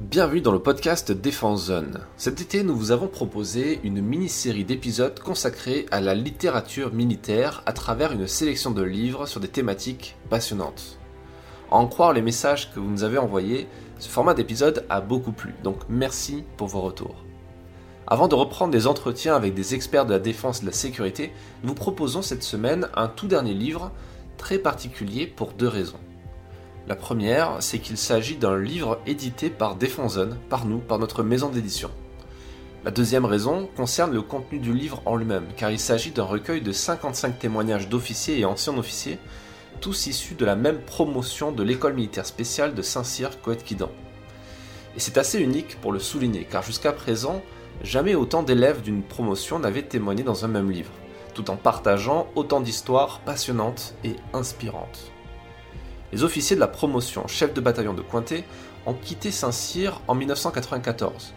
Bienvenue dans le podcast Défense Zone. Cet été, nous vous avons proposé une mini-série d'épisodes consacrés à la littérature militaire à travers une sélection de livres sur des thématiques passionnantes. En croire les messages que vous nous avez envoyés, ce format d'épisode a beaucoup plu, donc merci pour vos retours. Avant de reprendre des entretiens avec des experts de la défense et de la sécurité, nous vous proposons cette semaine un tout dernier livre très particulier pour deux raisons. La première, c'est qu'il s'agit d'un livre édité par Défense Zone, par nous, par notre maison d'édition. La deuxième raison concerne le contenu du livre en lui-même, car il s'agit d'un recueil de 55 témoignages d'officiers et anciens officiers, tous issus de la même promotion de l'école militaire spéciale de Saint-Cyr Coët-Quidan. Et c'est assez unique pour le souligner, car jusqu'à présent, jamais autant d'élèves d'une promotion n'avaient témoigné dans un même livre, tout en partageant autant d'histoires passionnantes et inspirantes. Les officiers de la promotion chef de bataillon de Cointet ont quitté Saint-Cyr en 1994.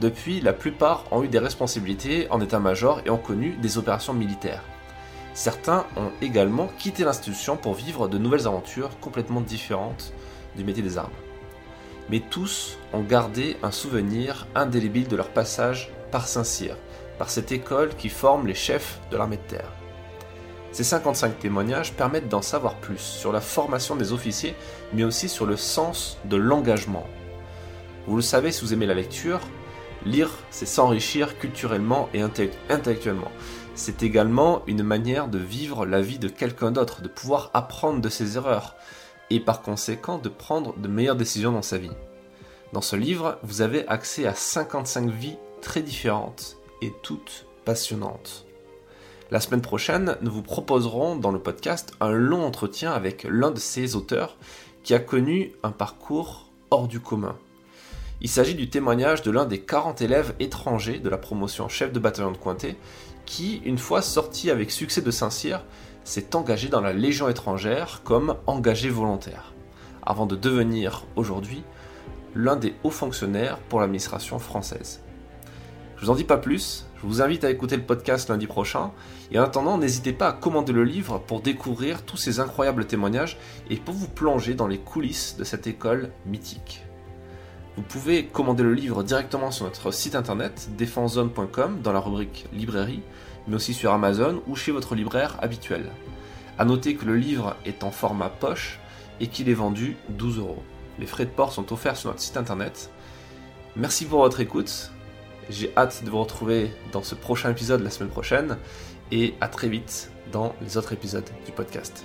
Depuis, la plupart ont eu des responsabilités en état-major et ont connu des opérations militaires. Certains ont également quitté l'institution pour vivre de nouvelles aventures complètement différentes du métier des armes. Mais tous ont gardé un souvenir indélébile de leur passage par Saint-Cyr, par cette école qui forme les chefs de l'armée de terre. Ces 55 témoignages permettent d'en savoir plus sur la formation des officiers, mais aussi sur le sens de l'engagement. Vous le savez si vous aimez la lecture, lire, c'est s'enrichir culturellement et intellectuellement. C'est également une manière de vivre la vie de quelqu'un d'autre, de pouvoir apprendre de ses erreurs, et par conséquent de prendre de meilleures décisions dans sa vie. Dans ce livre, vous avez accès à 55 vies très différentes et toutes passionnantes. La semaine prochaine, nous vous proposerons dans le podcast un long entretien avec l'un de ces auteurs qui a connu un parcours hors du commun. Il s'agit du témoignage de l'un des 40 élèves étrangers de la promotion chef de bataillon de Cointet qui, une fois sorti avec succès de Saint-Cyr, s'est engagé dans la Légion étrangère comme engagé volontaire, avant de devenir aujourd'hui l'un des hauts fonctionnaires pour l'administration française. Je vous en dis pas plus, je vous invite à écouter le podcast lundi prochain, et en attendant, n'hésitez pas à commander le livre pour découvrir tous ces incroyables témoignages et pour vous plonger dans les coulisses de cette école mythique. Vous pouvez commander le livre directement sur notre site internet défensezone.com dans la rubrique librairie, mais aussi sur Amazon ou chez votre libraire habituel. A noter que le livre est en format poche et qu'il est vendu 12 euros. Les frais de port sont offerts sur notre site internet. Merci pour votre écoute j'ai hâte de vous retrouver dans ce prochain épisode la semaine prochaine et à très vite dans les autres épisodes du podcast.